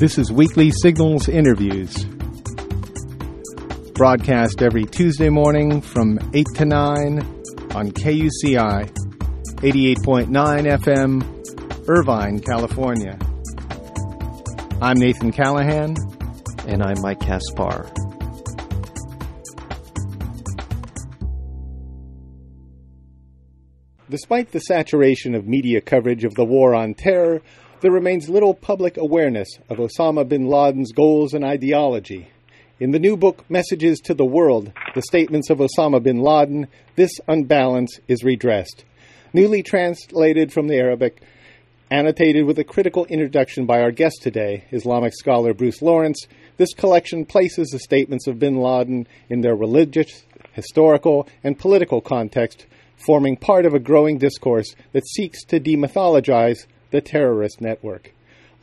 This is Weekly Signals Interviews. Broadcast every Tuesday morning from 8 to 9 on KUCI 88.9 FM, Irvine, California. I'm Nathan Callahan. And I'm Mike Kaspar. Despite the saturation of media coverage of the war on terror, there remains little public awareness of Osama bin Laden's goals and ideology. In the new book, Messages to the World The Statements of Osama bin Laden, this unbalance is redressed. Newly translated from the Arabic, annotated with a critical introduction by our guest today, Islamic scholar Bruce Lawrence, this collection places the statements of bin Laden in their religious, historical, and political context, forming part of a growing discourse that seeks to demythologize the terrorist network.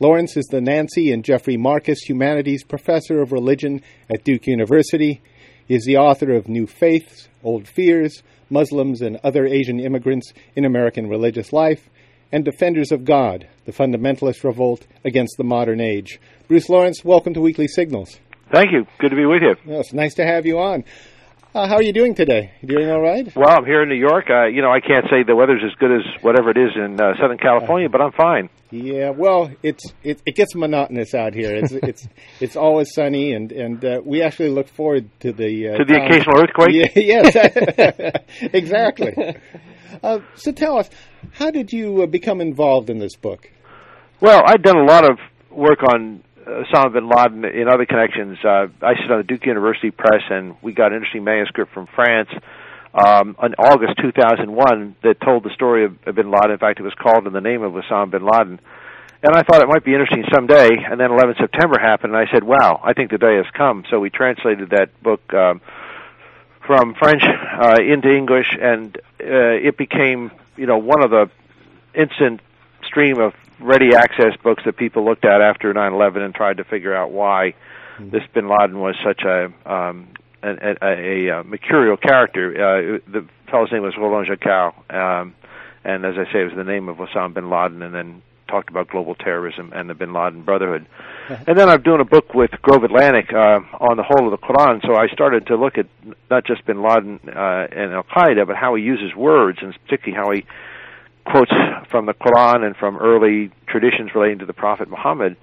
Lawrence is the Nancy and Jeffrey Marcus Humanities Professor of Religion at Duke University. He is the author of New Faiths, Old Fears, Muslims and Other Asian Immigrants in American Religious Life, and Defenders of God, the Fundamentalist Revolt Against the Modern Age. Bruce Lawrence, welcome to Weekly Signals. Thank you. Good to be with you. Well, it's nice to have you on. Uh, how are you doing today? You doing all right? Well, I'm here in New York. Uh, you know, I can't say the weather's as good as whatever it is in uh, Southern California, but I'm fine. Yeah, well, it's it, it gets monotonous out here. It's it's it's always sunny, and and uh, we actually look forward to the uh, to the time. occasional earthquake. Yeah, yes, exactly. Uh, so tell us, how did you uh, become involved in this book? Well, I'd done a lot of work on Osama bin Laden in other connections. Uh, I sit on the Duke University Press, and we got an interesting manuscript from France um, in August 2001 that told the story of, bin Laden. In fact, it was called in the name of Osama bin Laden. And I thought it might be interesting someday. And then 11 September happened, and I said, "Wow, I think the day has come." So we translated that book um, from French uh, into English, and uh, it became, you know, one of the instant stream of ready access books that people looked at after 9/11 and tried to figure out why mm-hmm. this Bin Laden was such a um, a, a, a, a mercurial character. Uh, the fellow's name was Roland Jacquard, um, and as I say, it was the name of Osama bin Laden, and then talked about global terrorism and the Bin Laden Brotherhood. and then I'm doing a book with Grove Atlantic uh, on the whole of the Quran, so I started to look at not just Bin Laden uh, and Al Qaeda, but how he uses words, and particularly how he quotes from the Quran and from early traditions relating to the Prophet Muhammad,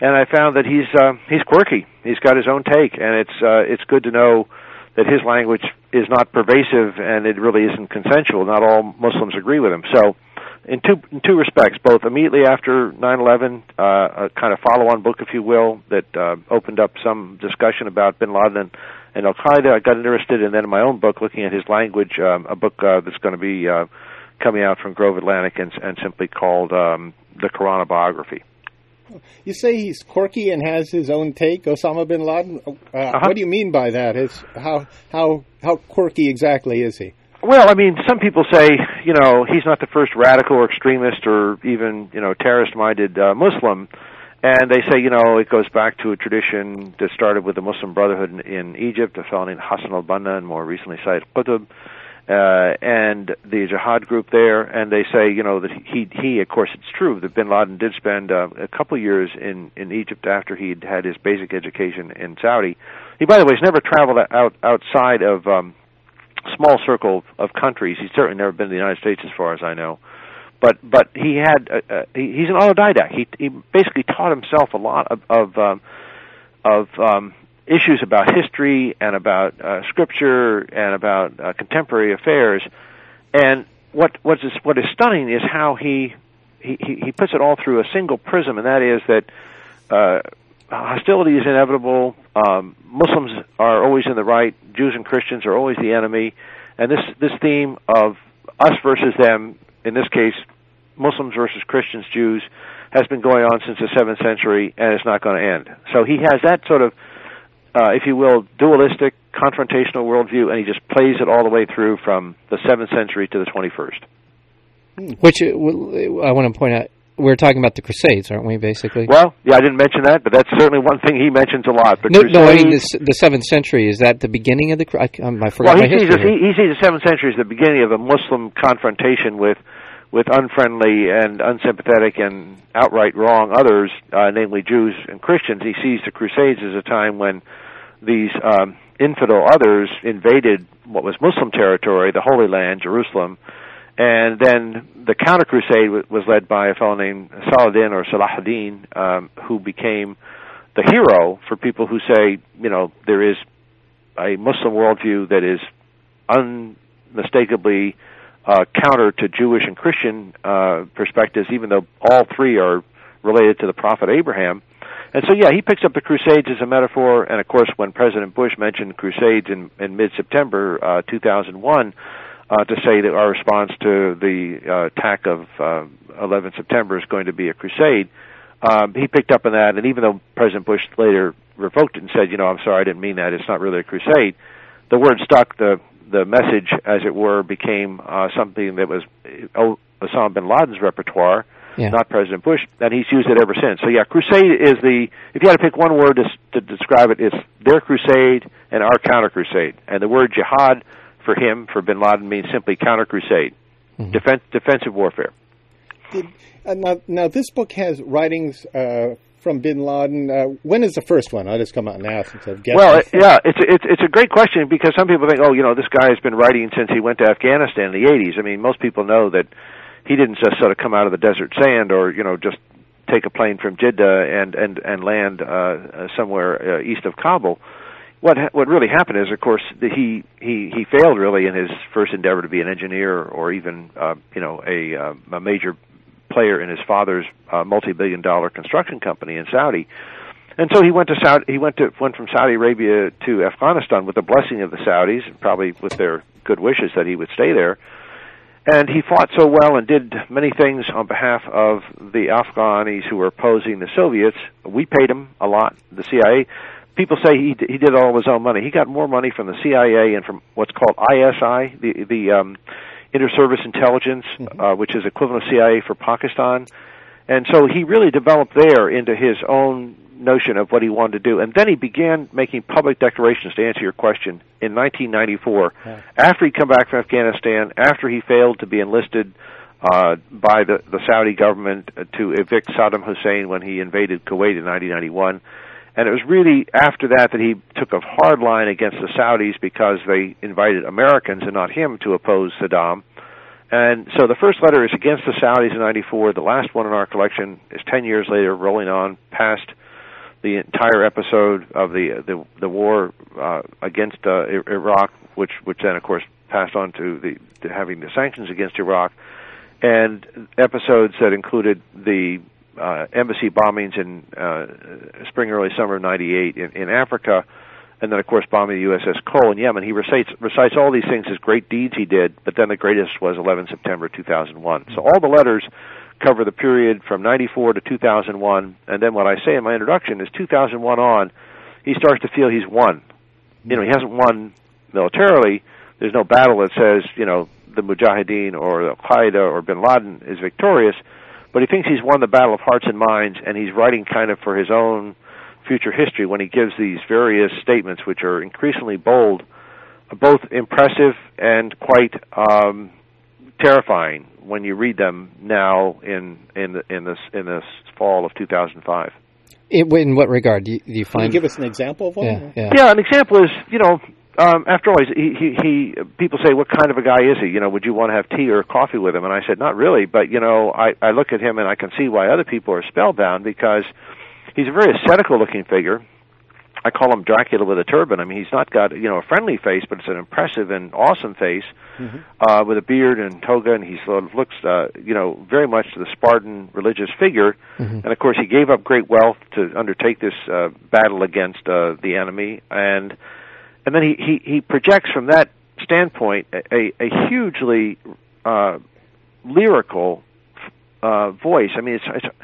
and I found that he's uh, he's quirky. He's got his own take, and it's uh, it's good to know that his language is not pervasive and it really isn't consensual. Not all Muslims agree with him. So, in two in two respects, both immediately after 9/11, uh, a kind of follow-on book, if you will, that uh, opened up some discussion about Bin Laden and, and Al Qaeda. I got interested, and then in my own book, looking at his language, um, a book uh, that's going to be uh, coming out from Grove Atlantic and, and simply called um, the Quran biography. You say he's quirky and has his own take, Osama bin Laden. Uh, uh-huh. What do you mean by that? Is how how how quirky exactly is he? Well, I mean, some people say, you know, he's not the first radical or extremist or even, you know, terrorist-minded uh, Muslim, and they say, you know, it goes back to a tradition that started with the Muslim Brotherhood in, in Egypt, a fellow named Hassan al-Banna, and more recently Sayyid Qutb uh, and the jihad group there, and they say, you know, that he, he, of course, it's true that Bin Laden did spend uh, a couple years in in Egypt after he'd had his basic education in Saudi. He, by the way, has never traveled out outside of um, small circle of countries. He's certainly never been to the United States, as far as I know. But but he had uh, uh, he, he's an autodidact. He he basically taught himself a lot of of um, of um, issues about history and about uh, scripture and about uh, contemporary affairs. And what what is what is stunning is how he he he puts it all through a single prism, and that is that uh, hostility is inevitable. Um, Muslims are always in the right. Jews and Christians are always the enemy. And this this theme of us versus them, in this case, Muslims versus Christians, Jews, has been going on since the seventh century, and it's not going to end. So he has that sort of uh, if you will, dualistic, confrontational worldview, and he just plays it all the way through from the 7th century to the 21st. Hmm. Which uh, I want to point out, we're talking about the Crusades, aren't we? Basically. Well, yeah, I didn't mention that, but that's certainly one thing he mentions a lot. The no, no, I mean the, the seventh century. Is that the beginning of the? I, um, I forgot well, he sees, he, he sees the seventh century as the beginning of a Muslim confrontation with with unfriendly and unsympathetic and outright wrong others, uh, namely Jews and Christians. He sees the Crusades as a time when these um, infidel others invaded what was Muslim territory, the Holy Land, Jerusalem, and then the counter crusade was led by a fellow named Saladin or Salahuddin, um, who became the hero for people who say, you know, there is a Muslim worldview that is unmistakably uh, counter to Jewish and Christian uh, perspectives, even though all three are related to the prophet Abraham. And so, yeah, he picks up the Crusades as a metaphor. And of course, when President Bush mentioned Crusades in, in mid-September uh, 2001, uh, to say that our response to the uh, attack of uh, 11 September is going to be a crusade, um, he picked up on that. And even though President Bush later revoked it and said, you know, I'm sorry, I didn't mean that. It's not really a crusade. The word stuck. The the message, as it were, became uh, something that was uh, Osama bin Laden's repertoire, Yeah. not President Bush, and he's used it ever since. So yeah, crusade is the if you had to pick one word to, to describe it, it's their crusade and our counter crusade. And the word jihad for him, for bin Laden, means simply counter crusade, Defen- defensive warfare. Did, uh, now, now, this book has writings uh, from Bin Laden. Uh, when is the first one? I'll just come out and ask I've guessed. Well, it. yeah, it's it's it's a great question because some people think, oh, you know, this guy has been writing since he went to Afghanistan in the '80s. I mean, most people know that he didn't just sort of come out of the desert sand or you know just take a plane from Jeddah and and and land uh, uh, somewhere uh, east of Kabul. What ha- what really happened is, of course, that he he he failed really in his first endeavor to be an engineer or even uh, you know a uh, a major player in his father's uh, multi-billion dollar construction company in Saudi. And so he went to Saudi. He went to went from Saudi Arabia to Afghanistan with the blessing of the Saudis, probably with their good wishes that he would stay there. And he fought so well and did many things on behalf of the Afghanis who were opposing the Soviets. We paid him a lot. The CIA. People say he he did all of his own money. He got more money from the CIA and from what's called ISI, the the um, Inter-Service Intelligence, uh, which is equivalent of CIA for Pakistan. And so he really developed there into his own notion of what he wanted to do. And then he began making public declarations to answer your question in 1994. After he'd come back from Afghanistan, after he failed to be enlisted uh, by the, the Saudi government to evict Saddam Hussein when he invaded Kuwait in 1991. And it was really after that that he took a hard line against the Saudis because they invited Americans and not him to oppose Saddam. And so the first letter is against the Saudis in 94. The last one in our collection is 10 years later, rolling on past the entire episode of the the, the war uh, against uh, Iraq, which which then of course passed on to the to having the sanctions against Iraq, and episodes that included the uh, embassy bombings in uh, spring early summer of '98 in, in Africa, and then of course bombing the USS Cole in Yemen. He recites recites all these things as great deeds he did, but then the greatest was 11 September 2001. So all the letters cover the period from 94 to 2001, and then what I say in my introduction is 2001 on, he starts to feel he's won. You know, he hasn't won militarily. There's no battle that says, you know, the Mujahideen or Al Qaeda or Bin Laden is victorious, but he thinks he's won the battle of hearts and minds, and he's writing kind of for his own future history when he gives these various statements, which are increasingly bold, both impressive and quite um, terrifying when you read them now in in the, in this in this fall of 2005. In, in what regard do you, do you Can you find? give us an example of one? yeah, yeah. Yeah, an example is you know. Um, after all, he, he, he, people say, "What kind of a guy is he?" You know, would you want to have tea or coffee with him? And I said, "Not really." But you know, I, I look at him and I can see why other people are spellbound because he's a very ascetical-looking figure. I call him Dracula with a turban. I mean, he's not got you know a friendly face, but it's an impressive and awesome face uh, with a beard and toga, and he sort of looks uh, you know very much the Spartan religious figure. And of course, he gave up great wealth to undertake this uh, battle against uh, the enemy, and and then he he, he projects from that standpoint a, a, hugely uh, lyrical uh, voice. I mean, it's it's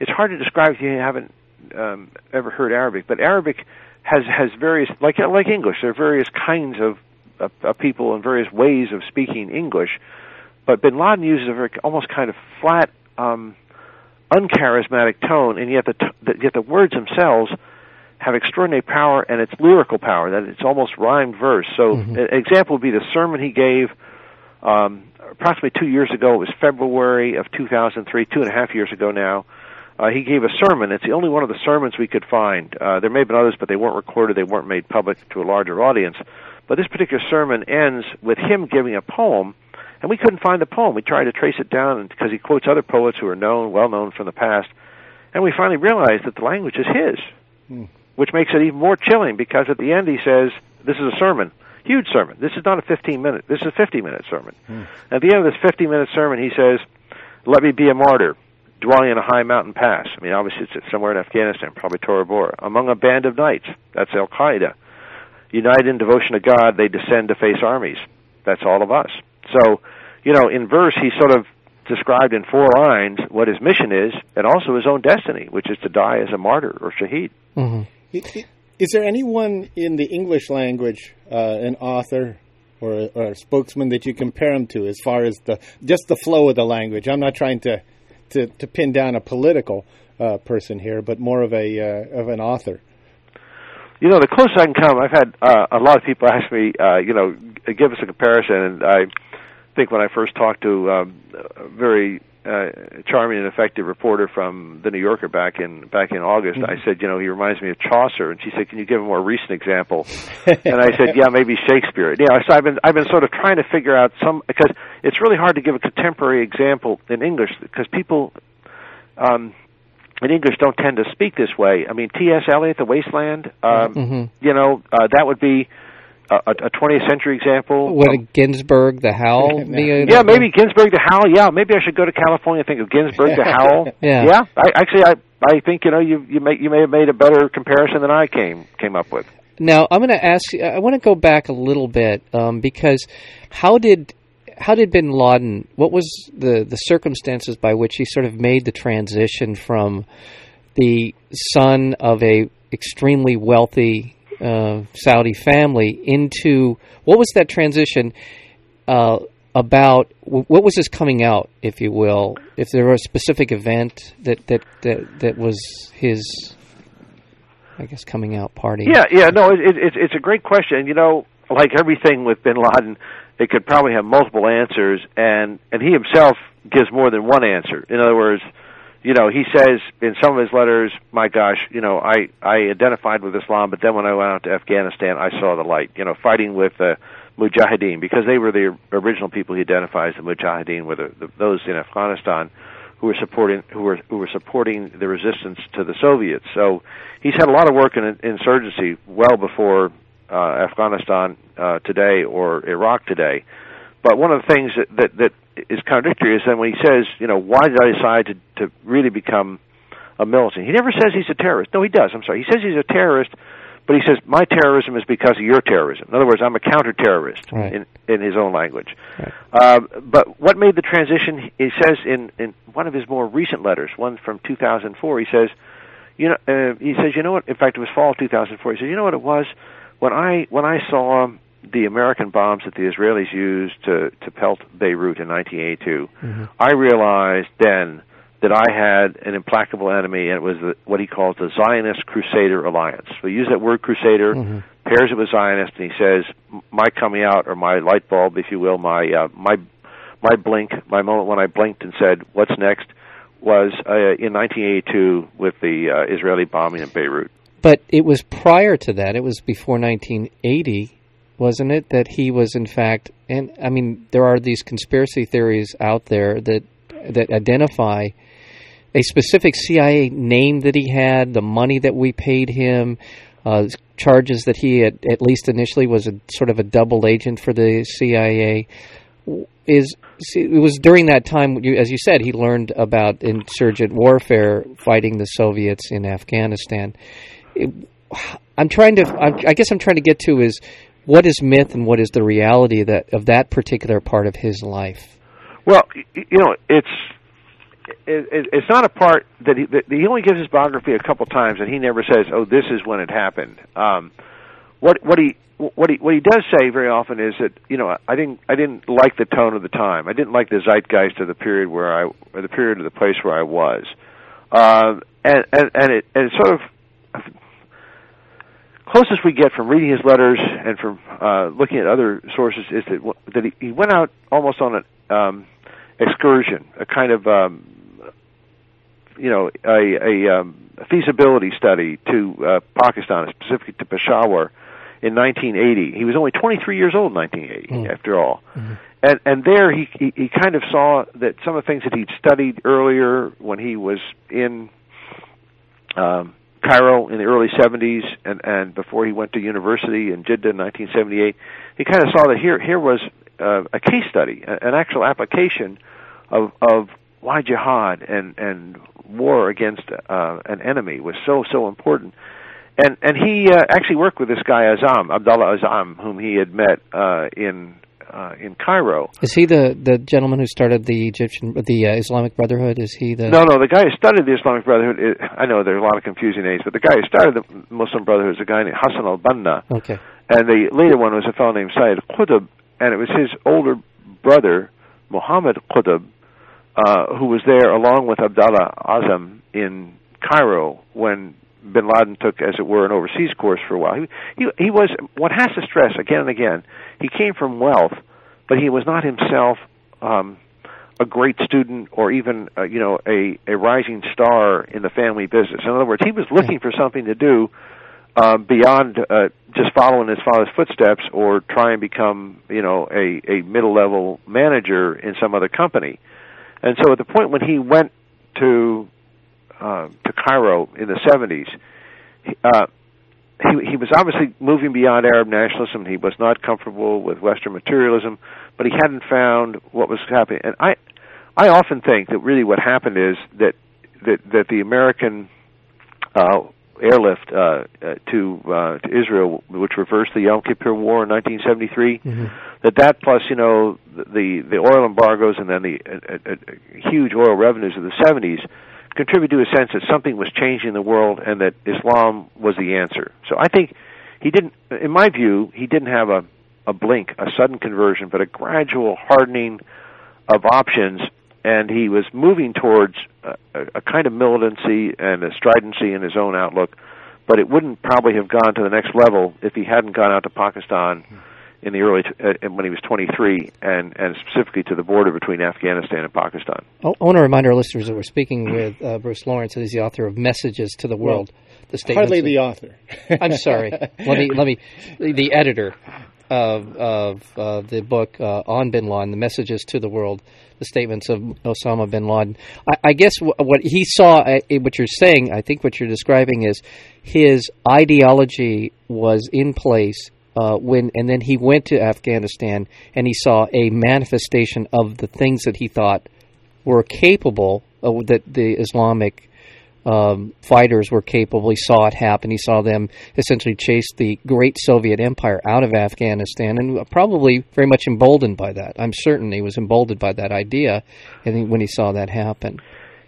it's hard to describe if you haven't um, ever heard Arabic, but Arabic has has various like like English. There are various kinds of, of, of people and various ways of speaking English. But Bin Laden uses a very almost kind of flat, um, uncharismatic tone, and yet the, t- the yet the words themselves have extraordinary power, and it's lyrical power. That it's almost rhymed verse. So, an example would be the sermon he gave Um, approximately two years ago, it was February of 2003, two and a half years ago now. Uh, he gave a sermon. It's the only one of the sermons we could find. Uh, there may have been others, but they weren't recorded. They weren't made public to a larger audience. But this particular sermon ends with him giving a poem, and we couldn't find the poem. We tried to trace it down because he quotes other poets who are known, well known from the past, and we finally realized that the language is his, hmm. Which makes it even more chilling because at the end he says, "This is a sermon." Huge sermon. This is not a 15 minute. This is a 50 minute sermon. Hmm. At the end of this 50 minute sermon, he says, "Let me be a martyr, dwelling in a high mountain pass." I mean, obviously it's somewhere in Afghanistan, probably Tora Bora, among a band of knights. That's Al Qaeda. United in devotion to God, they descend to face armies. That's all of us. So, you know, in verse, he sort of described in four lines what his mission is, and also his own destiny, which is to die as a martyr or shaheed. Mm-hmm. Is there anyone in the English language, uh, an author or a, or a, spokesman that you compare him to, as far as the just the flow of the language? I'm not trying to to, to pin down a political uh, person here, but more of a uh, of an author. You know, the closest I can come, I've had uh, a lot of people ask me, uh, you know, give us a comparison, and I think when I first talked to um, very uh, charming and effective reporter from the New Yorker back in back in August. Mm-hmm. I said, you know, he reminds me of Chaucer, and she said, can you give a more recent example? and I said, yeah, maybe Shakespeare. Yeah, so I've been I've been sort of trying to figure out some because it's really hard to give a contemporary example in English because people. Um, in English, don't tend to speak this way. I mean, T.S. Eliot, The Wasteland. Um, mm-hmm. You know, uh, that would be a, a 20th century example. What um, Ginsberg, the Howl? yeah, maybe Ginsberg the Howl. Yeah, maybe I should go to California and think of Ginsberg the Howl. yeah, yeah. I, actually, I I think you know you you may you may have made a better comparison than I came came up with. Now I'm going to ask. You I want to go back a little bit um, because how did how did Bin Laden? What was the the circumstances by which he sort of made the transition from the son of a extremely wealthy uh, Saudi family into what was that transition uh, about? What was his coming out, if you will? If there was a specific event that that that, that was his, I guess, coming out party. Yeah, yeah, no, it, it, it's a great question. You know, like everything with Bin Laden, it could probably have multiple answers, and and he himself gives more than one answer. In other words you know, he says in some of his letters, "My gosh, you know, I I identified with Islam, but then when I went out to Afghanistan, I saw the light. You know, fighting with the Mujahideen because they were the original people he identifies the Mujahideen were the, the, those in Afghanistan who were supporting who were who were supporting the resistance to the Soviets. So he's had a lot of work in insurgency well before uh, Afghanistan uh, today or Iraq today. But one of the things that, that that is contradictory is that when he says, you know, why did I decide to to really become a militant? He never says he's a terrorist. No, he does. I'm sorry. He says he's a terrorist, but he says my terrorism is because of your terrorism. In other words, I'm a counter-terrorist right. in in his own language. Right. Uh, but what made the transition? He says in in one of his more recent letters, one from 2004, he says, you know, uh, he says, you know what? In fact, it was fall 2004. He says, you know what it was when I when I saw the American bombs that the Israelis used to to pelt Beirut in 1982, mm-hmm. I realized then that I had an implacable enemy, and it was the, what he calls the Zionist Crusader Alliance. We use that word Crusader, mm-hmm. pairs it with Zionist, and he says, "My coming out, or my light bulb, if you will, my uh, my my blink, my moment when I blinked and said, "What's next?" was uh, in 1982 with the uh, Israeli bombing in Beirut. But it was prior to that. It was before 1980 wasn't it? That he was in fact, and I mean, there are these conspiracy theories out there that that identify a specific CIA name that he had, the money that we paid him, uh, charges that he had, at least initially was a sort of a double agent for the CIA. Is it was during that time, as you said, he learned about insurgent warfare, fighting the Soviets in Afghanistan. It, I'm trying to, I guess, I'm trying to get to is what is myth and what is the reality that of that particular part of his life? Well, you know, it's it, it's not a part that he, that he only gives his biography a couple times, and he never says, "Oh, this is when it happened." Um, what what he what he what he does say very often is that you know I didn't I didn't like the tone of the time. I didn't like the zeitgeist of the period where I or the period of the place where I was, uh, and and and it and it sort of closest we get from reading his letters and from uh, looking at other sources is that that he, he went out almost on an um, excursion, a kind of um, you know a, a, um, feasibility study to uh, Pakistan, specifically to Peshawar, in 1980. He was only 23 years old in 1980, mm. after all. Mm-hmm. And and there he, he he kind of saw that some of the things that he'd studied earlier when he was in um, Cairo in the early 70s and and before he went to university in Jeddah in 1978, he kind of saw that here here was uh, a case study, an actual application of of why jihad and and war against uh, an enemy was so so important. And and he uh, actually worked with this guy Azam Abdullah Azam, whom he had met uh, in uh, in Cairo. Is he the the gentleman who started the Egyptian the uh, Islamic Brotherhood? Is he the No, no, the guy who started the Islamic Brotherhood. Is, I know there are a lot of confusing names, but the guy who started the Muslim Brotherhood is a guy named Hassan al-Banna. Okay. And the later one was a fellow named Sayyid Qutb, and it was his older brother Muhammad Qutb uh, who was there along with Abdallah Azam in Cairo when bin Laden took, as it were, an overseas course for a while. He, he, he was, one has to stress again and again, he came from wealth, but he was not himself um, a great student or even, uh, you know, a, a rising star in the family business. In other words, he was looking for something to do uh, beyond uh, just following his father's footsteps or try and become, you know, a, a middle level manager in some other company. And so at the point when he went to uh, to Cairo in the 70s, uh, he, he was obviously moving beyond Arab nationalism. He was not comfortable with Western materialism, but he hadn't found what was happening. And I, I often think that really what happened is that that that the American uh, airlift uh, uh, to uh, to Israel, which reversed the Yom Kippur War in 1973. Mm-hmm. That that plus you know the the oil embargoes and then the uh, uh, uh huge oil revenues of the 70s contributed to a sense that something was changing in the world and that Islam was the answer. So I think he didn't, in my view, he didn't have a a blink, a sudden conversion, but a gradual hardening of options and he was moving towards a, a kind of militancy and a stridency in his own outlook, but it wouldn't probably have gone to the next level if he hadn't gone out to Pakistan hmm. In the early uh, when he was 23, and and specifically to the border between Afghanistan and Pakistan. I want to remind our listeners that we're speaking with uh, Bruce Lawrence, who's the author of Messages to the World. Well, the hardly the author. I'm sorry. let me let me the editor of of uh, the book uh, on Bin Laden, the messages to the world, the statements of Osama bin Laden. I, I guess w- what he saw, uh, what you're saying, I think what you're describing is his ideology was in place uh, when, and then he went to Afghanistan and he saw a manifestation of the things that he thought were capable, that the Islamic um, fighters were capable. He saw it happen. He saw them essentially chase the great Soviet Empire out of Afghanistan, and probably very much emboldened by that. I'm certain he was emboldened by that idea, and when he saw that happen,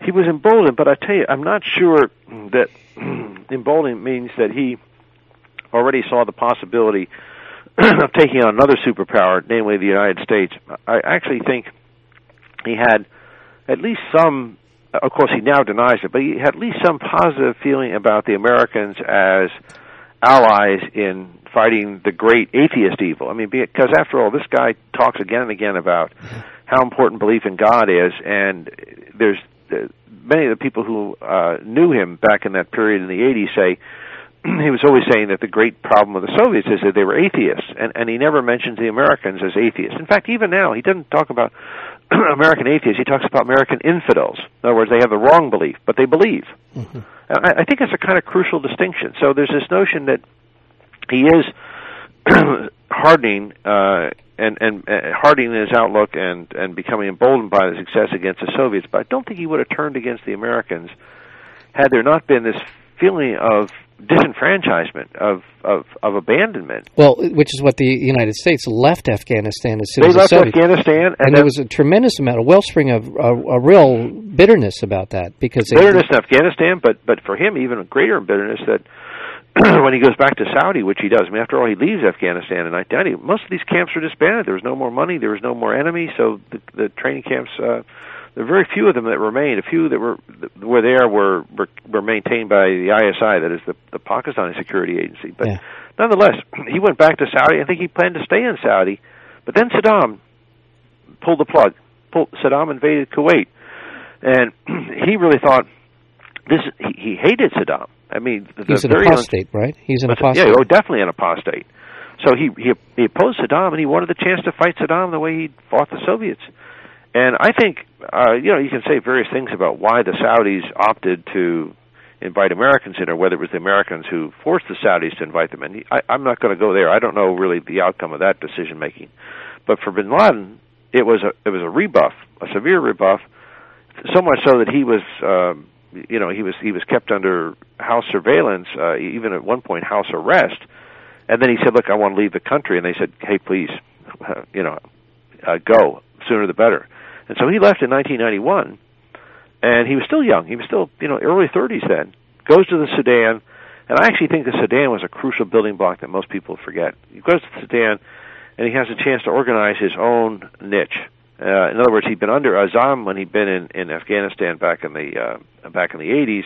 he was emboldened. But I tell you, I'm not sure that emboldened means that he already saw the possibility of taking on another superpower, namely the United States. I actually think he had at least some of course, he now denies it, but he had at least some positive feeling about the Americans as allies in fighting the great atheist evil. I mean, because after all, this guy talks again and again about how important belief in God is, and there's uh, many of the people who uh, knew him back in that period in the 80s say he was always saying that the great problem with the Soviets is that they were atheists, and, and he never mentions the Americans as atheists. In fact, even now, he doesn't talk about American atheists. He talks about American infidels. In other words, they have the wrong belief, but they believe. Mm-hmm. I, I think it's a kind of crucial distinction. So there's this notion that he is hardening uh, and and uh, hardening his outlook and and becoming emboldened by the success against the Soviets. But I don't think he would have turned against the Americans had there not been this feeling of disenfranchisement of, of of abandonment. Well, which is what the United States left Afghanistan as soon they as left Soviet. Afghanistan, and, and there was a tremendous amount, a wellspring of a, a real bitterness about that because bitterness in Afghanistan, but but for him even a greater bitterness that. when he goes back to Saudi, which he does, I mean, after all, he leaves Afghanistan in 1990. Most of these camps were disbanded. There was no more money. There was no more enemy. So the, the training camps uh, There are very few of them that remain. A few that were were there were were, were maintained by the ISI, that is the, the Pakistani security agency. But Yeah. nonetheless, he went back to Saudi. I think he planned to stay in Saudi, but then Saddam pulled the plug. Pulled, Saddam invaded Kuwait, and he really thought this. He, he hated Saddam. I mean, the He's an very un- apostate, right? He's an apostate. Yeah, oh, definitely an apostate. So he, he he opposed Saddam, and he wanted the chance to fight Saddam the way he fought the Soviets. And I think, uh, you know, you can say various things about why the Saudis opted to invite Americans in, or whether it was the Americans who forced the Saudis to invite them in. I, I'm not going to go there. I don't know really the outcome of that decision making. But for Bin Laden, it was a it was a rebuff, a severe rebuff, so much so that he was, um, you know, he was he was kept under house surveillance, uh, even at one point house arrest. And then he said, "Look, I want to leave the country." And they said, "Hey, please, you know, uh, go sooner the better." And so he left in 1991, and he was still young. He was still, you know, early 30s then. Goes to the Sudan, and I actually think the Sudan was a crucial building block that most people forget. He goes to the Sudan, and he has a chance to organize his own niche. Uh, in other words, he'd been under Azam when he'd been in, in Afghanistan back in the uh, back in the 80s.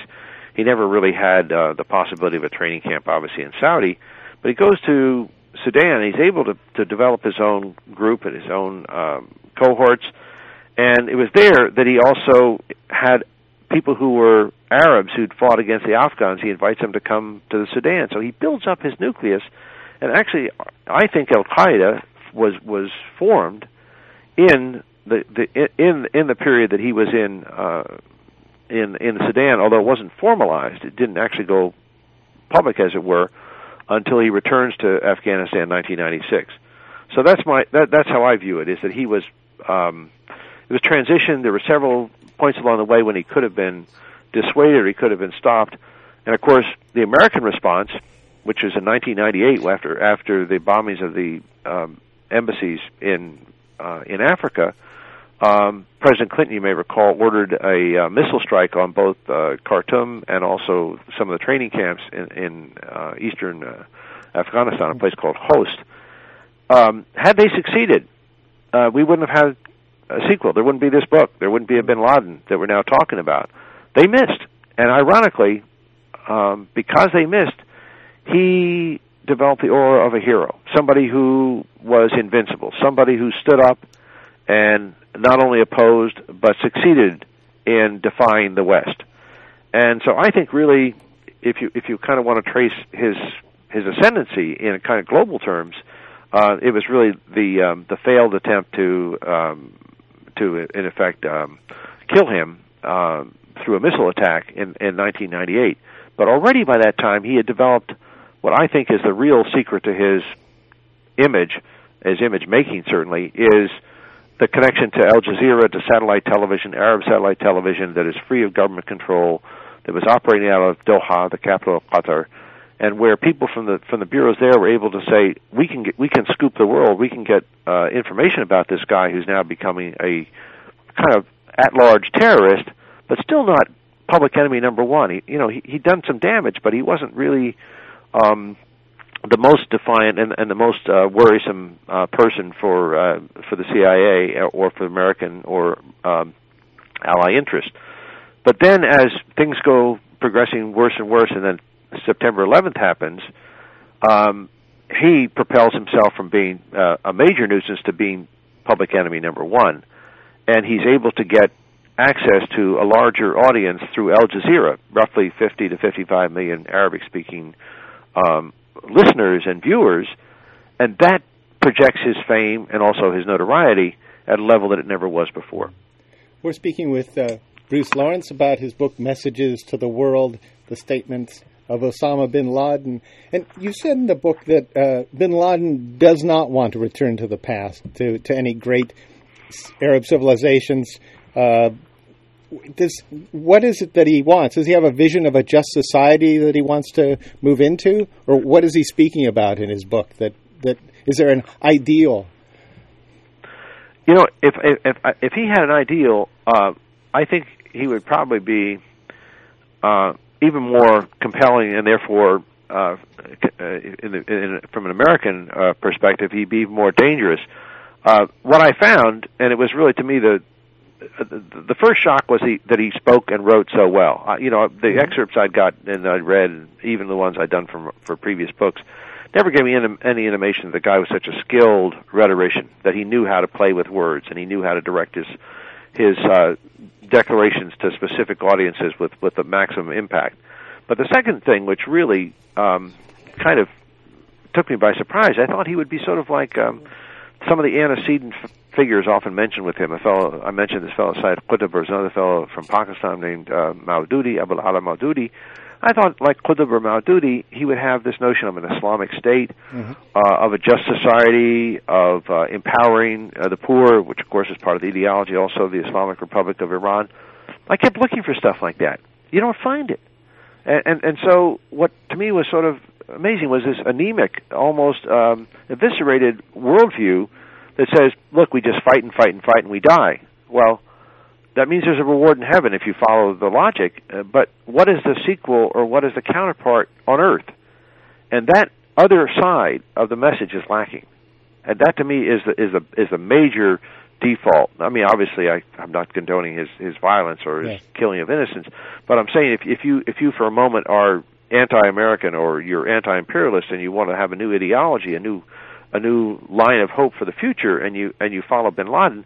He never really had uh, the possibility of a training camp, obviously in Saudi, but he goes to Sudan. He's able to to develop his own group and his own um, cohorts, and it was there that he also had people who were Arabs who'd fought against the Afghans. He invites them to come to the Sudan, so he builds up his nucleus. And actually, I think Al Qaeda was was formed in the the in in the period that he was in uh, in in the Sudan, although it wasn't formalized. It didn't actually go public, as it were, until he returns to Afghanistan in 1996. So that's my that, that's how I view it. Is that he was um, it was transition. There were several points along the way when he could have been dissuaded he could have been stopped, and of course the American response, which was in 1998 after after the bombings of the um, embassies in uh, in Africa. Um, President Clinton, you may recall, ordered a uh, missile strike on both uh, Khartoum and also some of the training camps in, in uh, eastern uh, Afghanistan, a place called Khost. Um, had they succeeded, uh, we wouldn't have had a sequel. There wouldn't be this book. There wouldn't be a Bin Laden that we're now talking about. They missed, and ironically, um, because they missed, he developed the aura of a hero, somebody who was invincible, somebody who stood up and not only opposed but succeeded in defying the West. And so I think really, if you if you kind of want to trace his his ascendancy in kind of global terms, uh, it was really the um, the failed attempt to um, to in effect um, kill him uh, through a missile attack in, in 1998. But already by that time, he had developed what I think is the real secret to his image, his image making certainly, is the connection to Al Jazeera, to satellite television, Arab satellite television that is free of government control, that was operating out of Doha, the capital of Qatar, and where people from the from the bureaus there were able to say, we can get, we can scoop the world, we can get uh, information about this guy who's now becoming a kind of at-large terrorist, but still not public enemy number one. He, you know, he he'd done some damage, but he wasn't really um, the most defiant and, and the most uh, worrisome uh, person for uh, for the CIA or for American or um, ally interest. But then, as things go progressing worse and worse, and then September 11th happens, um, he propels himself from being uh, a major nuisance to being public enemy number one, and he's able to get access to a larger audience through Al Jazeera, roughly 50 to 55 million Arabic-speaking um, listeners and viewers, and that projects his fame and also his notoriety at a level that it never was before. We're speaking with uh, Bruce Lawrence about his book Messages to the World, the statements of Osama bin Laden. And you said in the book that uh, bin Laden does not want to return to the past, to, to any great Arab civilizations. Uh, does, what is it that he wants? Does he have a vision of a just society that he wants to move into? Or what is he speaking about in his book? That, that Is there an ideal? You know, if if if he had an ideal, uh, I think he would probably be uh, even more compelling, and therefore, uh, in the, in, from an American uh, perspective, he'd be even more dangerous. Uh, what I found, and it was really to me the the, the first shock was he, that he spoke and wrote so well. Uh, you know, the Mm-hmm. excerpts I'd got and I'd read, even the ones I'd done from for previous books, never gave me any, any intimation that the guy was such a skilled rhetorician that he knew how to play with words and he knew how to direct his his uh, declarations to specific audiences with with the maximum impact. But the second thing, which really um, kind of took me by surprise, I thought he would be sort of like um, some of the antecedent f- figures often mentioned with him. A fellow I mentioned this fellow Syed Qutb, another fellow from Pakistan named uh, Maududi, Abul Ala Maududi. I thought, like Qutb or Maududi, he would have this notion of an Islamic state, uh, of a just society, of uh, empowering uh, the poor, which of course is part of the ideology also of the Islamic Republic of Iran. I kept looking for stuff like that. You don't find it. And, and and so what to me was sort of amazing was this anemic, almost um, eviscerated worldview that says, "Look, we just fight and fight and fight and we die." Well, that means there's a reward in heaven if you follow the logic. Uh, but what is the sequel or what is the counterpart on earth? And that other side of the message is lacking. And that to me is the is the is the major default. I mean, obviously, I, I'm not condoning his his violence or his Yes. killing of innocents, but I'm saying if if you if you for a moment are anti-American or you're anti-imperialist and you want to have a new ideology, a new a new line of hope for the future, and you and you follow Bin Laden,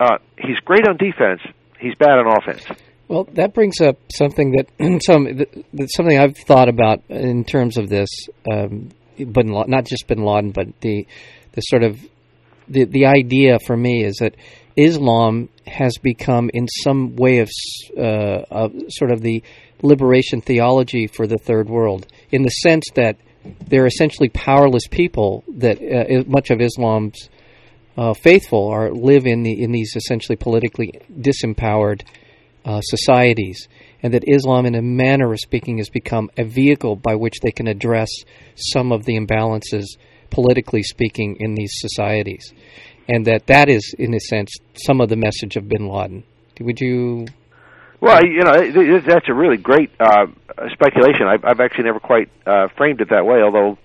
uh, he's great on defense. He's bad on offense. Well, that brings up something that some that, something I've thought about in terms of this, um, Bin Laden, not just Bin Laden, but the the sort of the the idea for me is that Islam has become in some way of, uh, of sort of the liberation theology for the third world, in the sense that they're essentially powerless people that uh, much of Islam's uh, faithful are live in the in these essentially politically disempowered uh, societies, and that Islam, in a manner of speaking, has become a vehicle by which they can address some of the imbalances, politically speaking, in these societies, and that that is, in a sense, some of the message of Bin Laden. Would you? Well, you know, that's a really great uh, speculation. I've, I've actually never quite uh, framed it that way, although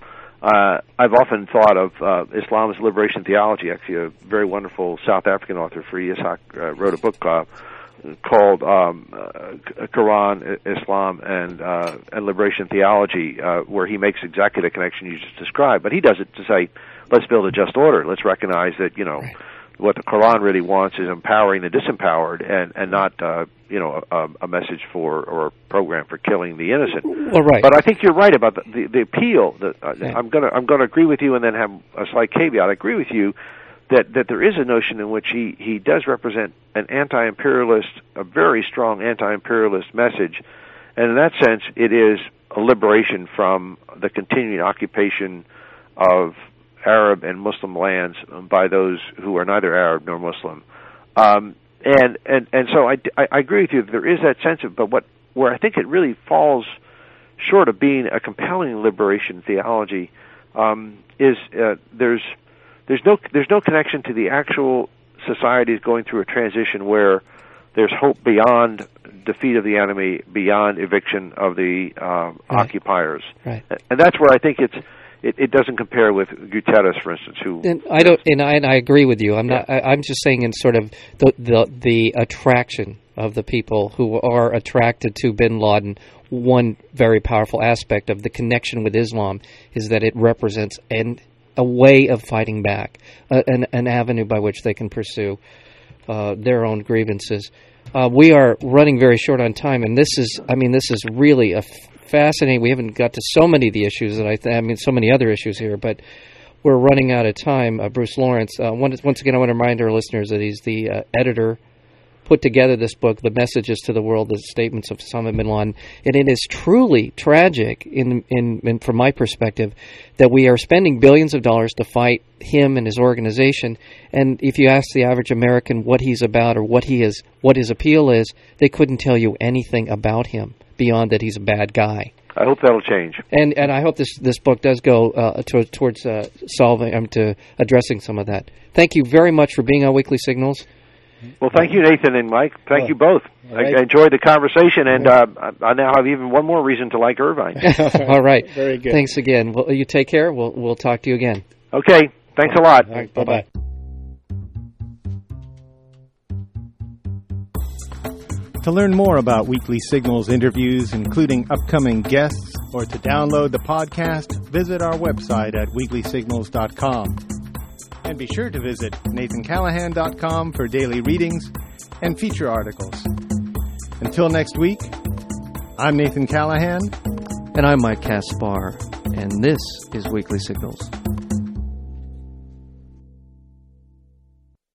uh, I've often thought of uh, Islam liberation theology. Actually, a very wonderful South African author, Farid Esack, uh, wrote a book uh, called um, uh, Quran, Islam, and uh, and Liberation Theology, uh, where he makes exactly the connection you just described. But he does it to say, let's build a just order. Let's recognize that you know what the Quran really wants is empowering the disempowered, and and not uh, you know a, a message for or a program for killing the innocent. Well, right. But I think you're right about the the, the appeal. That uh, Yeah. I'm gonna I'm gonna agree with you, and then have a slight caveat. I agree with you that that there is a notion in which he he does represent an anti-imperialist, a very strong anti-imperialist message, and in that sense, it is a liberation from the continuing occupation of Arab and Muslim lands by those who are neither Arab nor Muslim. Um, and and and so I, I, I agree with you. that There is that sense of, but what where I think it really falls short of being a compelling liberation theology um, is uh, there's there's no there's no connection to the actual societies going through a transition where there's hope beyond defeat of the enemy, beyond eviction of the uh, occupiers, Right. and that's where I think it's it, it doesn't compare with Gutiérrez, for instance, who And I don't, and I, and I agree with you. I'm not. I, I'm just saying in sort of the, the the attraction of the people who are attracted to Bin Laden. One very powerful aspect of the connection with Islam is that it represents an a way of fighting back, a, an an avenue by which they can pursue uh, their own grievances. Uh, we are running very short on time, and this is, I mean, this is really a f- fascinating. We haven't got to so many of the issues that I, th- I mean, so many other issues here, but we're running out of time. Uh, Bruce Lawrence, uh, once, once again, I want to remind our listeners that he's the uh, editor. Put together this book, "The Messages to the World: The Statements of Osama bin Laden," and it is truly tragic, in, in, in from my perspective, that we are spending billions of dollars to fight him and his organization. And if you ask the average American what he's about or what he is, what his appeal is, they couldn't tell you anything about him beyond that he's a bad guy. I hope that'll change. And and I hope this this book does go uh, to, towards uh, solving, um, to addressing some of that. Thank you very much for being on Weekly Signals. Well, thank you, Nathan and Mike. Thank Well, you both. all I, right. I enjoyed the conversation, and uh, I I now have even one more reason to like Irvine. All right. Very good. Thanks again. Well, you take care. We'll we'll talk to you again. okay, thanks a lot. All right, bye-bye. To learn more about Weekly Signals interviews, including upcoming guests, or to download the podcast, visit our website at weeklysignals.com. And be sure to visit nathancallahan.com for daily readings and feature articles. Until next week, I'm Nathan Callahan. And I'm Mike Caspar, and this is Weekly Signals.